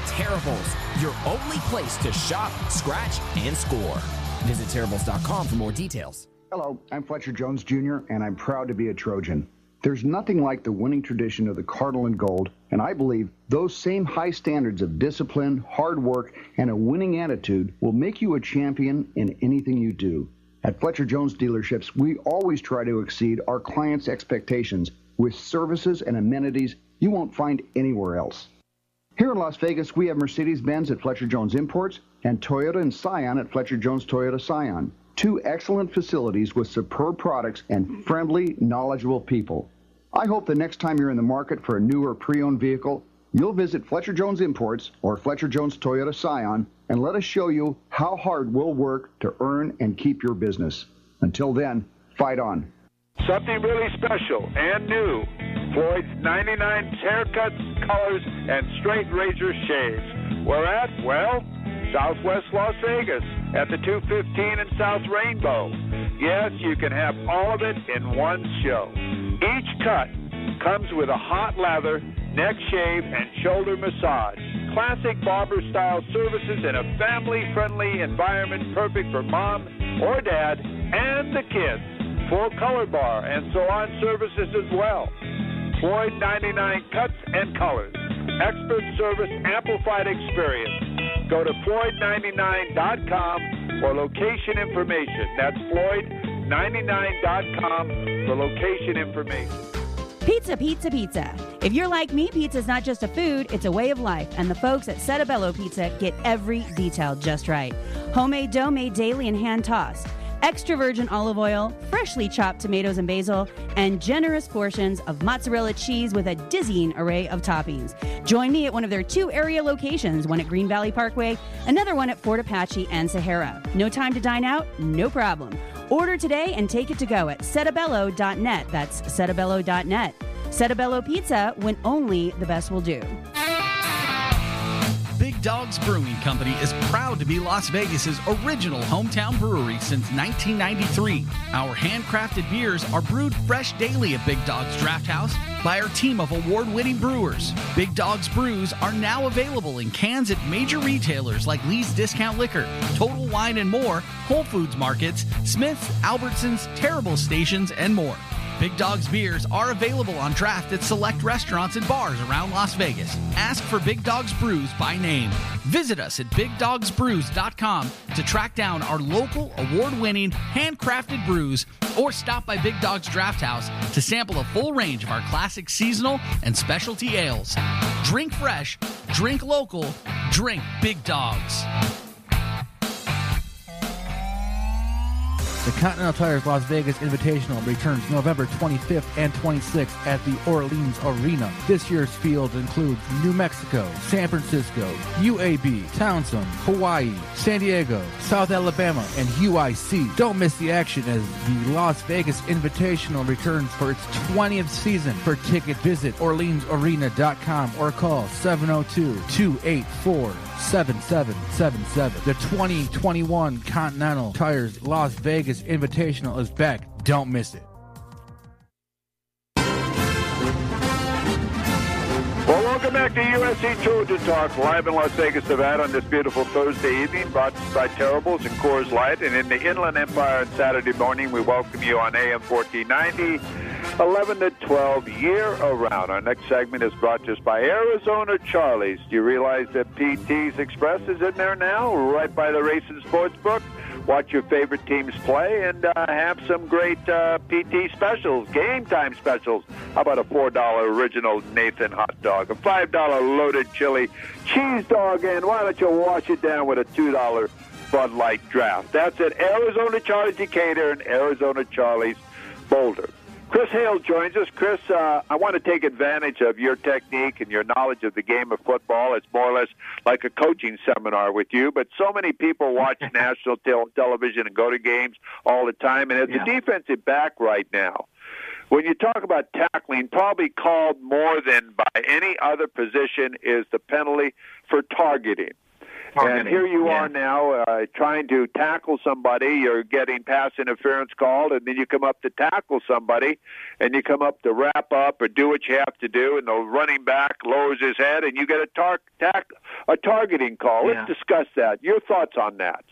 [SPEAKER 3] Terribles, your only place to shop, scratch, and score. Visit Terribles.com for more details.
[SPEAKER 4] Hello, I'm Fletcher Jones Jr., and I'm proud to be a Trojan. There's nothing like the winning tradition of the Cardinal and Gold, and I believe those same high standards of discipline, hard work, and a winning attitude will make you a champion in anything you do. At Fletcher Jones dealerships, we always try to exceed our clients' expectations with services and amenities you won't find anywhere else. Here in Las Vegas, we have Mercedes Benz at Fletcher Jones Imports and Toyota and Scion at Fletcher Jones Toyota Scion. Two excellent facilities with superb products and friendly, knowledgeable people. I hope the next time you're in the market for a new or pre-owned vehicle, you'll visit Fletcher Jones Imports or Fletcher Jones Toyota Scion and let us show you how hard we'll work to earn and keep your business. Until then, fight on.
[SPEAKER 2] Something really special and new. Floyd's 99 haircuts, colors, and straight razor shaves. We're at, well, Southwest Las Vegas at the 215 in South Rainbow. Yes, you can have all of it in one show. Each cut comes with a hot lather, neck shave, and shoulder massage. Classic barber style services in a family friendly environment perfect for mom or dad and the kids. Full color bar and salon services as well. Floyd 99 cuts and colors. Expert service, amplified experience. Go to Floyd99.com for location information. That's Floyd99.com for location information.
[SPEAKER 8] Pizza, pizza, pizza. If you're like me, pizza is not just a food, it's a way of life, and the folks at Settebello Pizza get every detail just right. Homemade dough made daily and hand tossed extra virgin olive oil, freshly chopped tomatoes and basil, and generous portions of mozzarella cheese with a dizzying array of toppings. Join me at one of their two area locations, one at Green Valley Parkway, another one at Fort Apache and Sahara. No time to dine out? No problem. Order today and take it to go at settebello.net. That's settebello.net. Settebello Pizza when only the best will do.
[SPEAKER 9] Big Dogs Brewing Company is proud to be Las Vegas's original hometown brewery since 1993. Our handcrafted beers are brewed fresh daily at Big Dogs Draft House by our team of award-winning brewers. Big Dogs brews are now available in cans at major retailers like Lee's Discount Liquor, Total Wine and More, Whole Foods Markets, Smith's, Albertsons, Terrible Stations, and more. Big Dog's beers are available on draft at select restaurants and bars around Las Vegas. Ask for Big Dog's Brews by name. Visit us at BigDogsBrews.com to track down our local award winning handcrafted brews or stop by Big Dog's Draft House to sample a full range of our classic seasonal and specialty ales. Drink fresh, drink local, drink Big Dogs.
[SPEAKER 6] The Continental Tires Las Vegas Invitational returns November 25th and 26th at the Orleans Arena. This year's field includes New Mexico, San Francisco, UAB, Towson, Hawaii, San Diego, South Alabama, and UIC. Don't miss the action as the Las Vegas Invitational returns for its 20th season. For ticket, visit OrleansArena.com or call 702 284 7777. The 2021 Continental Tires Las Vegas Invitational is back. Don't miss it.
[SPEAKER 2] Back to USC Trojan Talk live in Las Vegas, Nevada on this beautiful Thursday evening, brought by Terribles and Coors Light. And in the Inland Empire on Saturday morning, we welcome you on AM 1490, 11 to 12 year around. Our next segment is brought to us by Arizona Charlie's. Do you realize that PT's Express is in there now, right by the Racing Sports Book? Watch your favorite teams play, and uh, have some great uh, PT specials, game time specials. How about a $4 original Nathan hot dog, a $5 loaded chili cheese dog, and why don't you wash it down with a $2 Bud Light draft? That's at Arizona Charlie's Decatur and Arizona Charlie's Boulder. Chris Hale joins us. Chris, uh, I want to take advantage of your technique and your knowledge of the game of football. It's more or less like a coaching seminar with you, but so many people watch national tel- television and go to games all the time. And as yeah. a defensive back right now, when you talk about tackling, probably called more than by any other position is the penalty for targeting. Targeting. And here you yeah. are now uh, trying to tackle somebody. You're getting pass interference called, and then you come up to tackle somebody, and you come up to wrap up or do what you have to do, and the running back lowers his head, and you get a tar- tack a targeting call. Yeah. Let's discuss that. Your thoughts on that?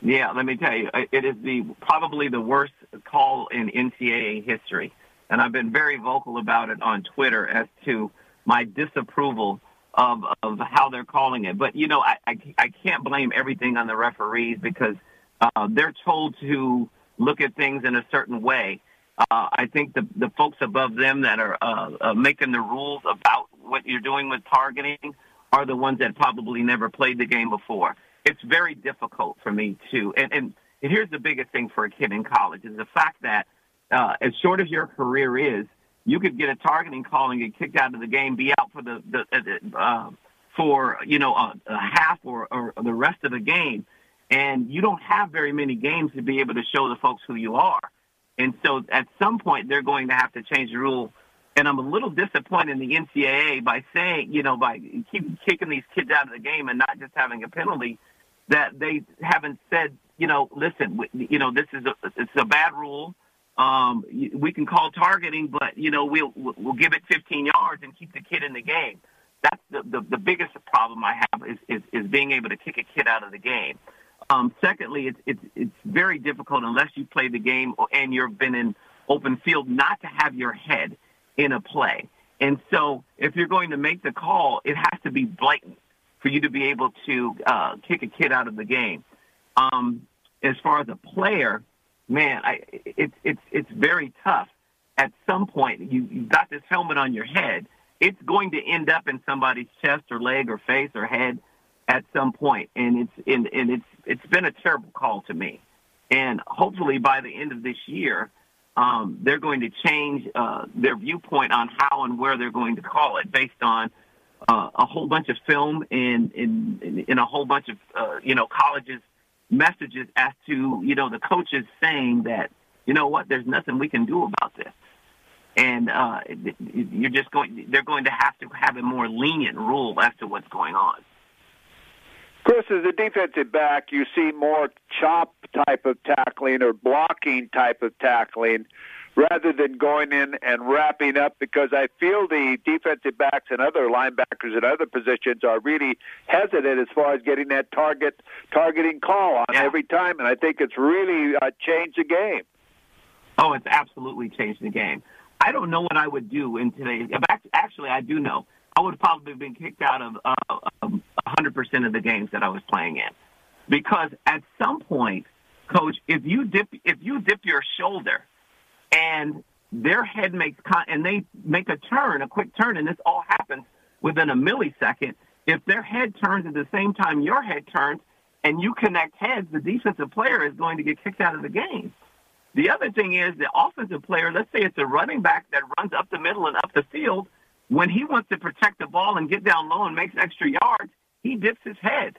[SPEAKER 7] Yeah, let me tell you, it is the probably the worst call in NCAA history, and I've been very vocal about it on Twitter as to my disapproval of of how they're calling it. But you know, I I, I can't blame everything on the referees because uh, they're told to look at things in a certain way. Uh, I think the the folks above them that are uh, uh, making the rules about what you're doing with targeting are the ones that probably never played the game before. It's very difficult for me to, and and, and here's the biggest thing for a kid in college is the fact that uh, as short as your career is, you could get a targeting call and get kicked out of the game, be out for the, the uh, for you know a, a half or, or the rest of the game, and you don't have very many games to be able to show the folks who you are. And so at some point they're going to have to change the rule. And I'm a little disappointed in the NCAA by saying, you know, by keep kicking these kids out of the game and not just having a penalty, that they haven't said, you know, listen, you know, this is a it's a bad rule. Um, we can call targeting, but you know, we'll we'll give it 15 yards and keep the kid in the game. That's the the, the biggest problem I have is, is is being able to kick a kid out of the game. Um, secondly, it's, it's, it's very difficult unless you play the game and you've been in open field not to have your head in a play. And so if you're going to make the call, it has to be blatant for you to be able to uh, kick a kid out of the game. Um, as far as a player, man, I, it's it's it's very tough. At some point, you you've got this helmet on your head. It's going to end up in somebody's chest or leg or face or head at some point, and it's and, and it's it's been a terrible call to me. And hopefully by the end of this year, um, they're going to change uh, their viewpoint on how and where they're going to call it based on uh, a whole bunch of film and in, in, a whole bunch of uh, you know colleges messages as to you know the coaches saying that you know what there's nothing we can do about this. And uh, you're just going they're going to have to have a more lenient rule as to what's going on.
[SPEAKER 2] Chris, as a defensive back, you see more chop type of tackling or blocking type of tackling rather than going in and wrapping up because I feel the defensive backs and other linebackers and other positions are really hesitant as far as getting that target targeting call on
[SPEAKER 7] yeah.
[SPEAKER 2] every time, and I think it's really uh, changed the game.
[SPEAKER 7] Oh, it's absolutely changed the game. I don't know what I would do in today's. Actually, I do know. I would have probably been kicked out of uh, 100% of the games that I was playing in, because at some point, coach, if you dip if you dip your shoulder, and their head makes con- and they make a turn, a quick turn, and this all happens within a millisecond. If their head turns at the same time your head turns, and you connect heads, the defensive player is going to get kicked out of the game. The other thing is the offensive player, let's say it's a running back that runs up the middle and up the field, when he wants to protect the ball and get down low and makes extra yards, he dips his head.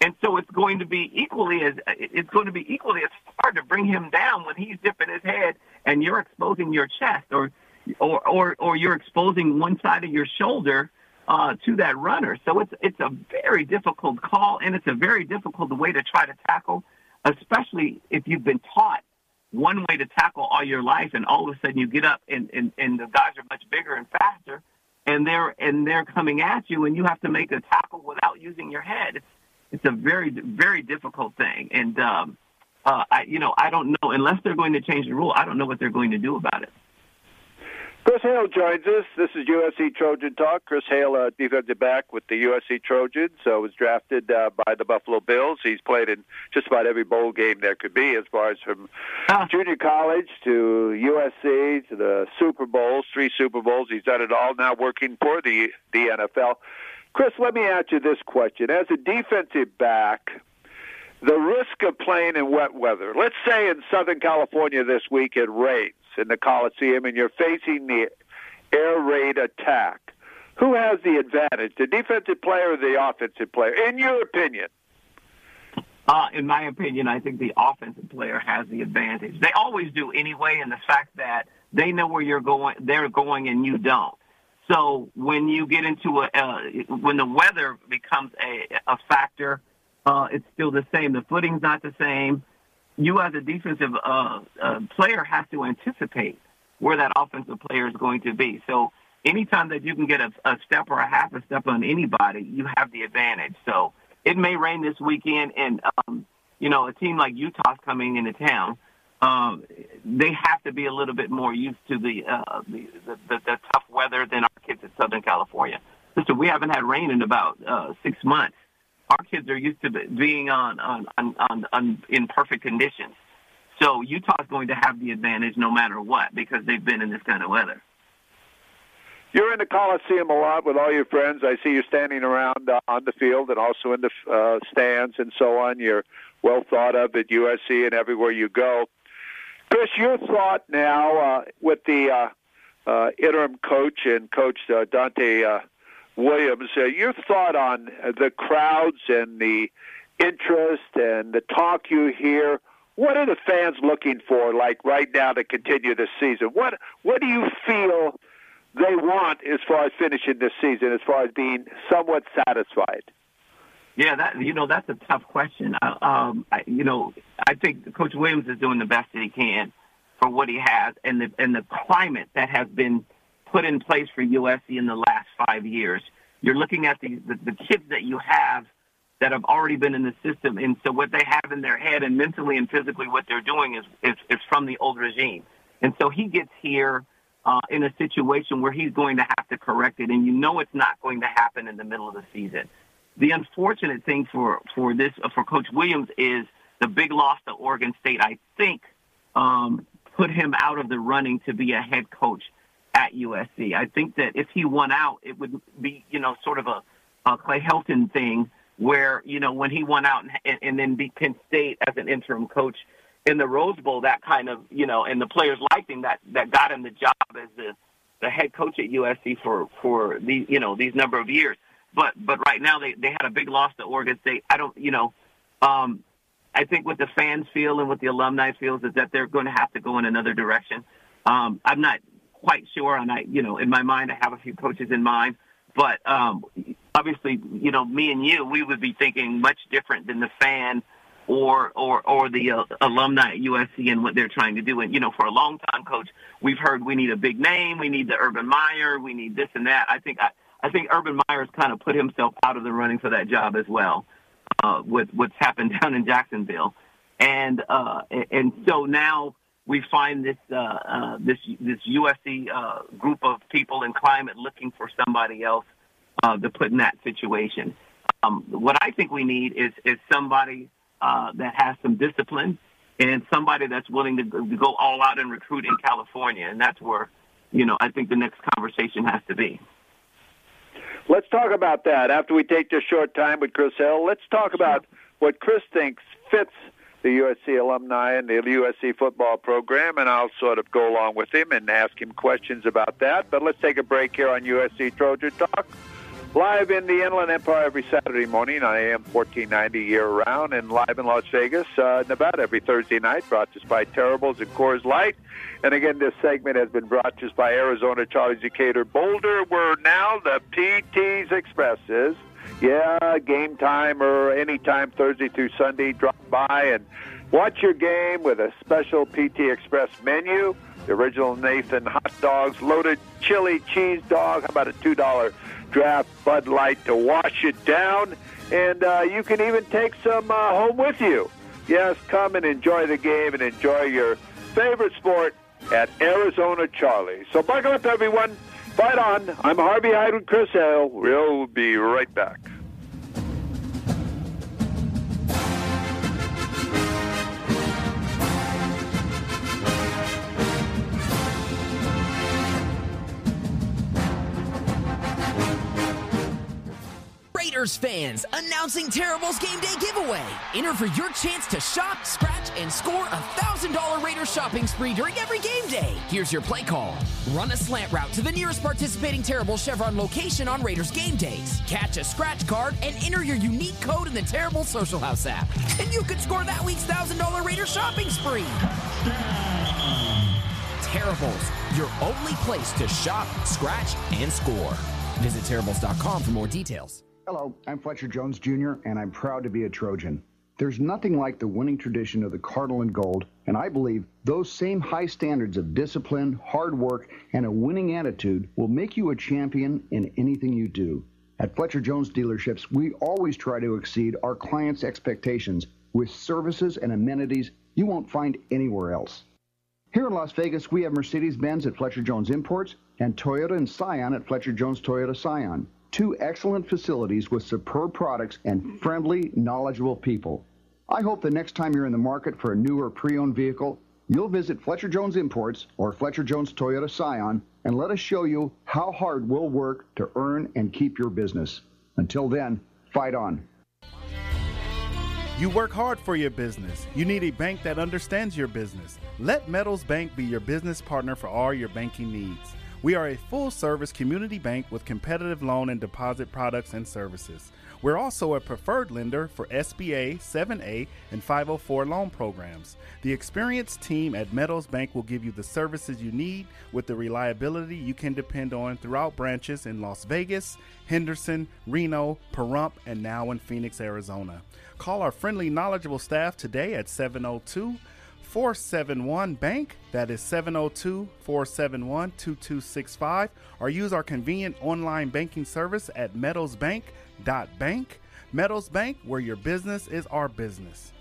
[SPEAKER 7] And so it's going to be equally as it's going to be equally as hard to bring him down when he's dipping his head and you're exposing your chest or or or, or you're exposing one side of your shoulder uh, to that runner. So it's it's a very difficult call and it's a very difficult way to try to tackle, especially if you've been taught one way to tackle all your life, and all of a sudden you get up and, and, and the guys are much bigger and faster, and they're and they're coming at you, and you have to make a tackle without using your head. It's it's a very very difficult thing, and um, uh, I you know I don't know unless they're going to change the rule. I don't know what they're going to do about it.
[SPEAKER 2] Chris Hale joins us. This is USC Trojan Talk. Chris Hale, uh, defensive back with the USC Trojans, uh, was drafted uh, by the Buffalo Bills. He's played in just about every bowl game there could be, as far as from ah. junior college to USC to the Super Bowls, three Super Bowls. He's done it all. Now working for the the NFL. Chris, let me ask you this question: As a defensive back, the risk of playing in wet weather. Let's say in Southern California this week it rains in the Coliseum and you're facing the air raid attack. Who has the advantage, the defensive player or the offensive player, in your opinion?
[SPEAKER 7] Uh, in my opinion, I think the offensive player has the advantage. They always do anyway, in the fact that they know where you're going, they're going, and you don't. So when you get into a, uh, when the weather becomes a, a factor, uh, it's still the same. The footing's not the same you as a defensive uh, uh, player have to anticipate where that offensive player is going to be. So anytime that you can get a, a step or a half a step on anybody, you have the advantage. So it may rain this weekend, and um, you know a team like Utah's coming into town. Um, they have to be a little bit more used to the, uh, the, the, the, tough weather than kids in Southern California. Listen, we haven't had rain in about uh, six months our kids are used to being on on, on, on, on in perfect conditions. So Utah's going to have the advantage no matter what because they've been in this kind of weather.
[SPEAKER 2] You're in the Coliseum a lot with all your friends. I see you standing around uh, on the field and also in the uh, stands and so on. You're well thought of at USC and everywhere you go. Chris, your thought now uh, with the uh, interim coach and coach uh, Donte uh, Williams. Uh, your thought on the crowds and the interest and the talk you hear. What are the fans looking for, like right now, to continue this season? What What do you feel they want as far as finishing this season, as far as being somewhat satisfied?
[SPEAKER 7] Yeah, that you know that's a tough question. Uh, um, I, you know, I think Coach Williams is doing the best that he can for what he has, and the and the climate that has been put in place for USC in the last five years. You're looking at the the, the kids that you have that have already been in the system. And so what they have in their head and mentally and physically what they're doing is, is, is from the old regime. And so he gets here uh, in a situation where he's going to have to correct it. And you know it's not going to happen in the middle of the season. The unfortunate thing for, for this, for Coach Williams is the big loss to Oregon State, I think, um, put him out of the running to be a head coach at USC. I think that if he won out, it would be, you know, sort of a, a Clay Helton thing where you know when he won out and, and then beat Penn State as an interim coach in the Rose Bowl, that kind of you know, and the players liked him that that got him the job as the the head coach at USC for for these you know these number of years. But but right now they they had a big loss to Oregon State. I don't you know. Um, I think what the fans feel and what the alumni feels is that they're going to have to go in another direction. Um, I'm not quite sure, and I, you know, in my mind, I have a few coaches in mind, but um, obviously, you know, me and you, we would be thinking much different than the fan or or or the uh, alumni at USC and what they're trying to do. And you know, for a long time, coach, we've heard we need a big name, we need the Urban Meyer, we need this and that. I think I, I think Urban Meyer's kind of put himself out of the running for that job as well, uh, with what's happened down in Jacksonville, and uh, and so now we find this uh, uh, this this USC uh, group of people in climate looking for somebody else uh, to put in that situation. Um, what I think we need is is somebody uh, that has some discipline and somebody that's willing to, to go all out and recruit in California, and that's where you know I think the next conversation has to be.
[SPEAKER 2] Let's talk about that after we take this short time with Chris Hale. Let's talk about what Chris thinks fits the USC alumni and the USC football program, and I'll sort of go along with him and ask him questions about that. But let's take a break here on USC Trojan Talk. Live in the Inland Empire every Saturday morning on AM 1490 year round, and live in Las Vegas, uh, Nevada every Thursday night, brought to us by Terribles and Coors Light. And again, this segment has been brought to us by Arizona Charlie's Decatur Boulder, where now the PT's Express is. Yeah, game time or anytime Thursday through Sunday, drop by and watch your game with a special PT Express menu. The original Nathan hot dogs, loaded chili cheese dog. How about a two dollar draft Bud Light to wash it down? And uh, you can even take some uh, home with you. Yes, come and enjoy the game and enjoy your favorite sport at Arizona Charlie. So buckle up, everyone. Fight on. I'm Harvey Hyde with Chris Hale. We'll be right back.
[SPEAKER 3] Raiders fans, announcing Terrible's Game Day giveaway. Enter for your chance to shop, scratch, and score a $1,000 Raiders shopping spree during every game day. Here's your play call. Run a slant route to the nearest participating Terrible Chevron location on Raiders game days. Catch a scratch card and enter your unique code in the Terrible Social House app. And you could score that week's $1,000 Raiders shopping spree. Terribles, your only place to shop, scratch, and score. Visit Terribles.com for more details.
[SPEAKER 4] Hello, I'm Fletcher Jones Jr., and I'm proud to be a Trojan. There's nothing like the winning tradition of the Cardinal and Gold, and I believe those same high standards of discipline, hard work, and a winning attitude will make you a champion in anything you do. At Fletcher Jones dealerships, we always try to exceed our clients' expectations with services and amenities you won't find anywhere else. Here in Las Vegas, we have Mercedes Benz at Fletcher Jones Imports and Toyota and Scion at Fletcher Jones Toyota Scion. Two excellent facilities with superb products and friendly, knowledgeable people. I hope the next time you're in the market for a new or pre owned vehicle, you'll visit Fletcher Jones Imports or Fletcher Jones Toyota Scion and let us show you how hard we'll work to earn and keep your business. Until then, fight on.
[SPEAKER 10] You work hard for your business. You need a bank that understands your business. Let Meadows Bank be your business partner for all your banking needs. We are a full service community bank with competitive loan and deposit products and services. We're also a preferred lender for SBA, 7A, and 504 loan programs. The experienced team at Meadows Bank will give you the services you need with the reliability you can depend on throughout branches in Las Vegas, Henderson, Reno, Pahrump, and now in Phoenix, Arizona. Call our friendly, knowledgeable staff today at 702 471 Bank. That is 702 471 2265. Or use our convenient online banking service at meadowsbank.bank. Meadows Bank, where your business is our business.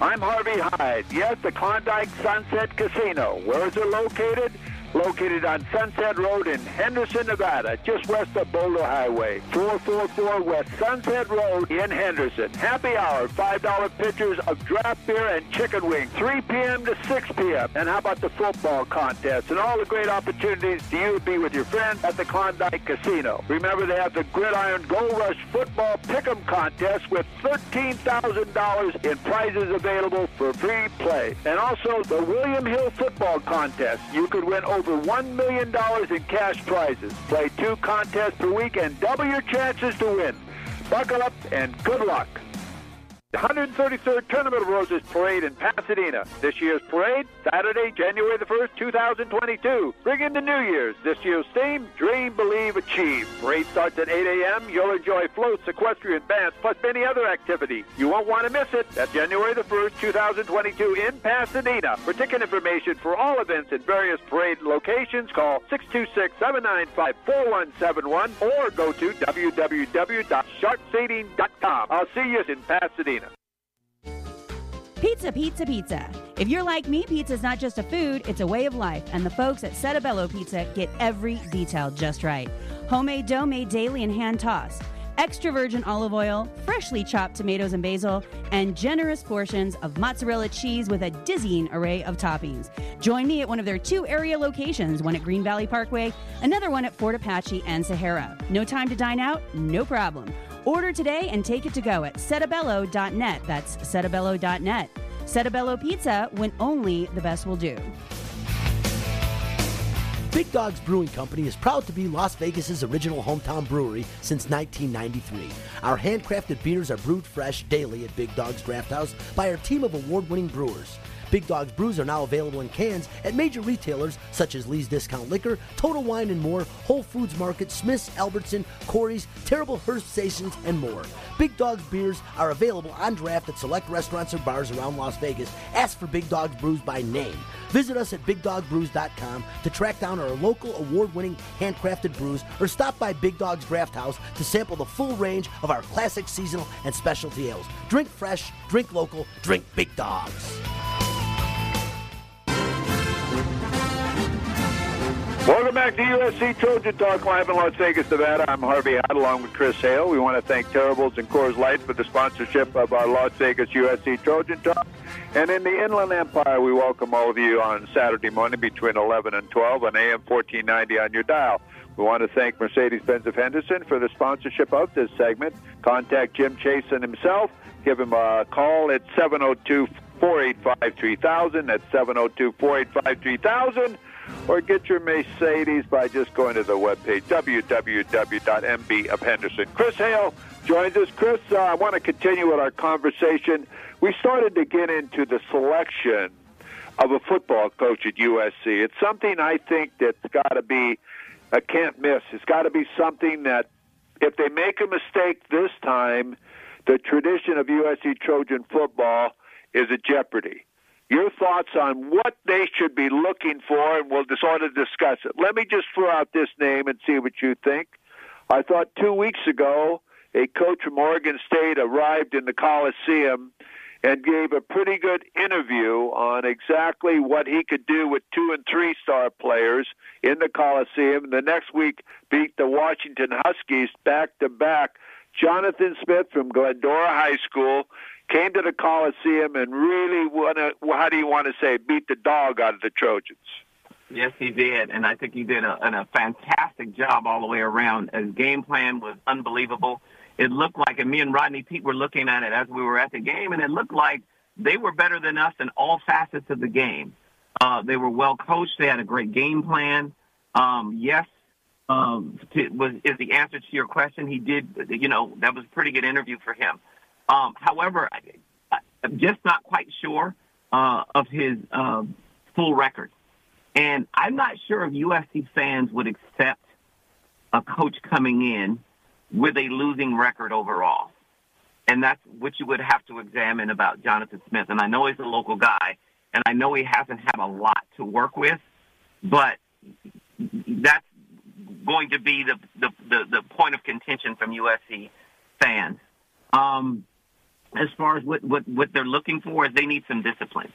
[SPEAKER 2] I'm Harvey Hyde. Yes, the Klondike Sunset Casino. Where is it located? Located on Sunset Road in Henderson, Nevada, just west of Boulder Highway. 444 West Sunset Road in Henderson. Happy hour, $5 pitchers of draft beer and chicken wings, 3 p.m. to 6 p.m. And how about the football contest and all the great opportunities for you to be with your friends at the Klondike Casino. Remember, they have the Gridiron Gold Rush Football Pick'em Contest with $13,000 in prizes available for free play. And also the William Hill Football Contest. You could win over over $1 million in cash prizes. Play two contests per week and double your chances to win. Buckle up and good luck. The 133rd Tournament of Roses Parade in Pasadena. This year's parade, Saturday, January the 1st, 2022. Bring in the New Year's. This year's theme, Dream, Believe, Achieve. Parade starts at 8 a.m. You'll enjoy floats, equestrian bands, plus many other activities. You won't want to miss it. That's January the 1st, 2022 in Pasadena. For ticket information for all events in various parade locations, call 626-795-4171 or go to www.sharpseating.com. I'll see you in Pasadena.
[SPEAKER 8] Pizza, pizza, pizza. If you're like me, pizza is not just a food, it's a way of life, and the folks at Settebello Pizza get every detail just right. Homemade dough made daily and hand tossed. Extra virgin olive oil, freshly chopped tomatoes and basil, and generous portions of mozzarella cheese with a dizzying array of toppings. Join me at one of their two area locations, one at Green Valley Parkway, another one at Fort Apache and Sahara. No time to dine out? No problem. Order today and take it to go at settebello.net. That's settebello.net. Settebello Pizza when only the best will do.
[SPEAKER 11] Big Dogs Brewing Company is proud to be Las Vegas's original hometown brewery since 1993. Our handcrafted beers are brewed fresh daily at Big Dogs Draft House by our team of award-winning brewers. Big Dogs brews are now available in cans at major retailers such as Lee's Discount Liquor, Total Wine and more, Whole Foods Market, Smith's, Albertson, Corey's, Terrible Herbst Stations, and more. Big Dogs beers are available on draft at select restaurants or bars around Las Vegas. Ask for Big Dogs Brews by name. Visit us at BigDogBrews.com to track down our local award-winning handcrafted brews or stop by Big Dogs Draft House to sample the full range of our classic seasonal and specialty ales. Drink fresh, drink local, drink Big Dogs.
[SPEAKER 2] Welcome back to USC Trojan Talk live in Las Vegas, Nevada. I'm Harvey Hyde along with Chris Hale. We want to thank Terribles and Coors Light for the sponsorship of our Las Vegas USC Trojan Talk. And in the Inland Empire, we welcome all of you on Saturday morning between 11 and 12 on AM 1490 on your dial. We want to thank Mercedes-Benz of Henderson for the sponsorship of this segment. Contact Jim Chasen himself. Give him a call at 702 485 3000. That's 702 485 3000 or get your Mercedes by just going to the webpage, www.mb of Henderson. Chris Hale joins us. Chris, uh, I want to continue with our conversation. We started to get into the selection of a football coach at USC. It's something I think that's got to be a can't miss. It's got to be something that if they make a mistake this time, the tradition of USC Trojan football is a jeopardy your thoughts on what they should be looking for, and we'll just sort of discuss it. Let me just throw out this name and see what you think. I thought two weeks ago, a coach from Oregon State arrived in the Coliseum and gave a pretty good interview on exactly what he could do with two and three star players in the Coliseum. The next week, beat the Washington Huskies back to back. Jonathan Smith from Glendora High School came to the Coliseum and really wanna, how do you want to say, beat the dog out of the Trojans.
[SPEAKER 7] Yes, he did, and I think he did a, a fantastic job all the way around. His game plan was unbelievable. It looked like, and me and Rodney Peete were looking at it as we were at the game, and it looked like they were better than us in all facets of the game. Uh, they were well coached. They had a great game plan. Um, yes, um, to, was is the answer to your question. He did. You know, that was a pretty good interview for him. Um, however, I, I'm just not quite sure uh, of his uh, full record, and I'm not sure if USC fans would accept a coach coming in with a losing record overall. And that's what you would have to examine about Jonathan Smith. And I know he's a local guy, and I know he hasn't had a lot to work with, but that's going to be the, the, the, the point of contention from USC fans. Um, as far as what, what, what they're looking for is they need some discipline.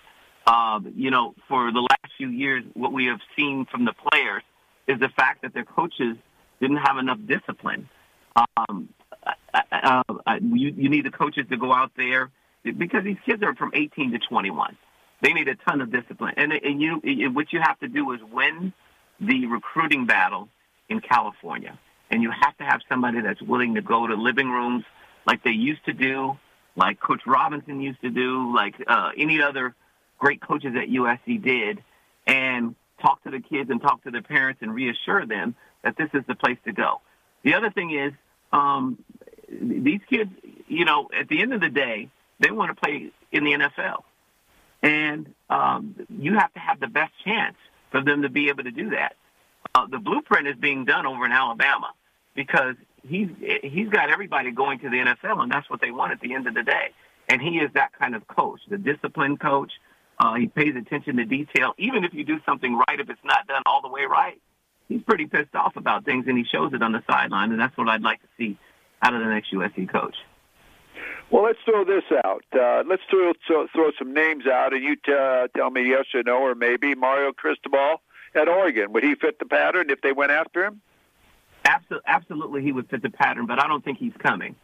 [SPEAKER 7] Um, you know, for the last few years, what we have seen from the players is the fact that their coaches didn't have enough discipline. Um, uh, uh, you, you need the coaches to go out there because these kids are from 18 to 21. They need a ton of discipline, and, and you, what you have to do is win the recruiting battle in California, and you have to have somebody that's willing to go to living rooms like they used to do, like Coach Robinson used to do, like uh, any other great coaches at USC did, and talk to the kids and talk to their parents and reassure them that this is the place to go. The other thing is, um, these kids, you know, at the end of the day, they want to play in the NFL. And um, you have to have the best chance for them to be able to do that. Uh, the blueprint is being done over in Alabama because he's he's got everybody going to the NFL, and that's what they want at the end of the day. And he is that kind of coach, the disciplined coach. Uh, he pays attention to detail. Even if you do something right, if it's not done all the way right, he's pretty pissed off about things, and he shows it on the sideline. And that's what I'd like to see out of the next USC coach.
[SPEAKER 2] Well, let's throw this out. Uh, let's throw, throw throw some names out, and you t- uh, tell me yes or no, or maybe Mario Cristobal at Oregon. Would he fit the pattern if they went after him?
[SPEAKER 7] Absolutely, absolutely, he would fit the pattern, but I don't think he's coming.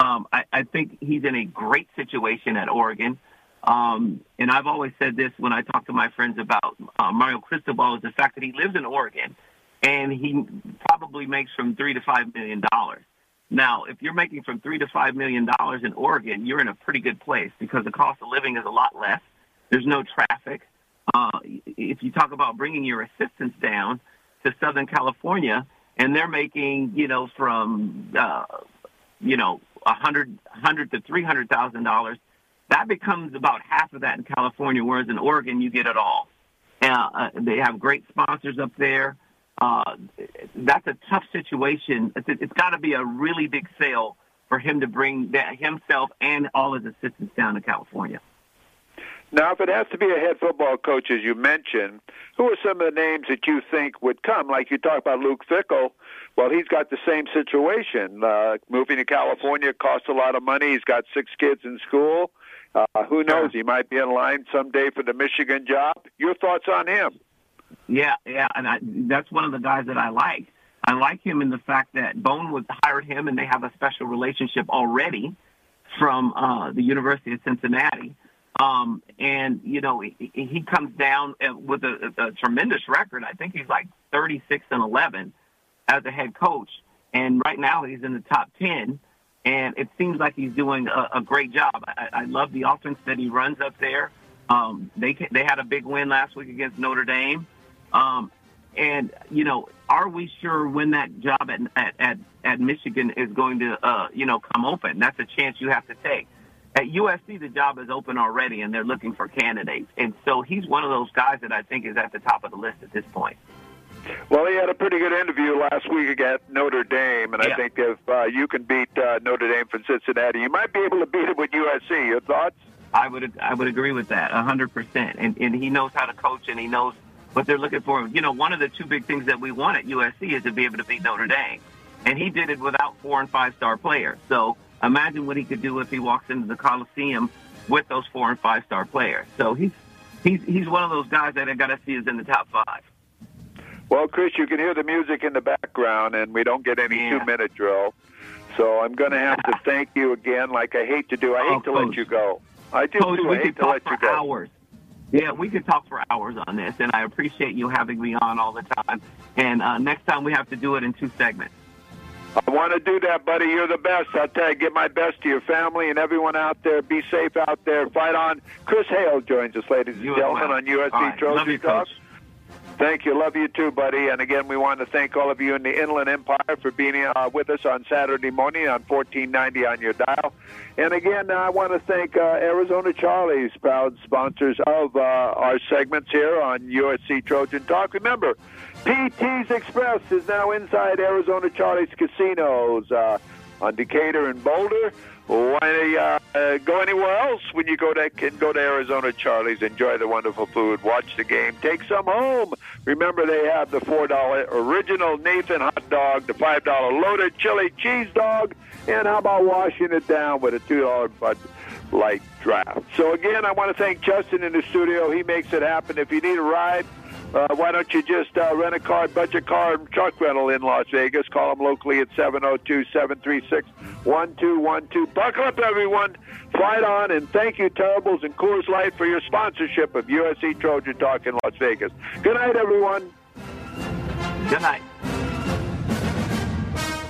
[SPEAKER 7] Um, I, I think he's in a great situation at Oregon. Um, and I've always said this when I talk to my friends about uh, Mario Cristobal is the fact that he lives in Oregon and he probably makes from three to five million dollars. Now, if you're making from three to five million dollars in Oregon, you're in a pretty good place because the cost of living is a lot less. There's no traffic. Uh, if you talk about bringing your assistants down to Southern California, and they're making, you know, from, uh, you know, a hundred, hundred to three hundred thousand dollars, that becomes about half of that in California. Whereas in Oregon, you get it all. Uh, uh, they have great sponsors up there uh, that's a tough situation. It's, it's got to be a really big sale for him to bring that, himself and all his assistants down to California.
[SPEAKER 2] Now, if it has to be a head football coach, as you mentioned, who are some of the names that you think would come? Like you talk about Luke Fickell. Well, he's got the same situation. Uh, moving to California costs a lot of money. He's got six kids in school. Uh, who knows? He might be in line someday for the Michigan job. Your thoughts on him?
[SPEAKER 7] Yeah, yeah, and I, that's one of the guys that I like. I like him in the fact that Bonewood hired him, and they have a special relationship already from uh, the University of Cincinnati. Um, and you know, he, he comes down with a, a tremendous record. I think he's like 36 and 11 as a head coach, and right now he's in the top 10. And it seems like he's doing a, a great job. I, I love the offense that he runs up there. Um, they they had a big win last week against Notre Dame. Um, and you know, are we sure when that job at at at, at Michigan is going to uh, you know come open? That's a chance you have to take. At USC, the job is open already, and they're looking for candidates. And so he's one of those guys that I think is at the top of the list at this point.
[SPEAKER 2] Well, he had a pretty good interview last week against Notre Dame, and yeah. I think if uh, you can beat uh, Notre Dame from Cincinnati, you might be able to beat it with USC. Your thoughts?
[SPEAKER 7] I would I would agree with that a hundred percent. And and he knows how to coach, and he knows what they're looking for. You know, one of the two big things that we want at USC is to be able to beat Notre Dame. And he did it without four and five star players. So imagine what he could do if he walks into the Coliseum with those four and five star players. So he's he's he's one of those guys that I got to see is in the top five.
[SPEAKER 2] Well, Chris, you can hear the music in the background, and we don't get any yeah. two minute drill. So I'm going to have to thank you again, like I hate to do. I hate oh, to Coach. let you go. I do.
[SPEAKER 7] Coach,
[SPEAKER 2] too.
[SPEAKER 7] we
[SPEAKER 2] I hate
[SPEAKER 7] could
[SPEAKER 2] to let
[SPEAKER 7] for
[SPEAKER 2] you go.
[SPEAKER 7] hours. Yeah, we could talk for hours on this, and I appreciate you having me on all the time. And uh, next time we have to do it in two segments.
[SPEAKER 2] I want to do that, buddy. You're the best. I'll tell you, give my best to your family and everyone out there. Be safe out there. Fight on. Chris Hale joins us, ladies and
[SPEAKER 7] You
[SPEAKER 2] gentlemen,
[SPEAKER 7] well.
[SPEAKER 2] on USC
[SPEAKER 7] right.
[SPEAKER 2] Trojan
[SPEAKER 7] Love you,
[SPEAKER 2] Talk.
[SPEAKER 7] Coach.
[SPEAKER 2] Thank you. Love you too, buddy. And again, we want to thank all of you in the Inland Empire for being uh, with us on Saturday morning on 1490 on your dial. And again, I want to thank uh, Arizona Charlie's proud sponsors of uh, our segments here on USC Trojan Talk. Remember, PT's Express is now inside Arizona Charlie's casinos uh, on Decatur and Boulder. Why uh, uh, go anywhere else when you go to can go to Arizona Charlie's, enjoy the wonderful food, watch the game, take some home. Remember, they have the four dollar original Nathan hot dog, the five dollar loaded chili cheese dog, and how about washing it down with a two dollar Bud Light draft? So again, I want to thank Justin in the studio. He makes it happen. If you need a ride. Uh, why don't you just uh, rent a car, budget car, truck rental in Las Vegas? Call them locally at 702-736-1212. Buckle up, everyone. Fight on, and thank you, Terribles and Coors Light, for your sponsorship of USC Trojan Talk in Las Vegas. Good night, everyone.
[SPEAKER 7] Good night.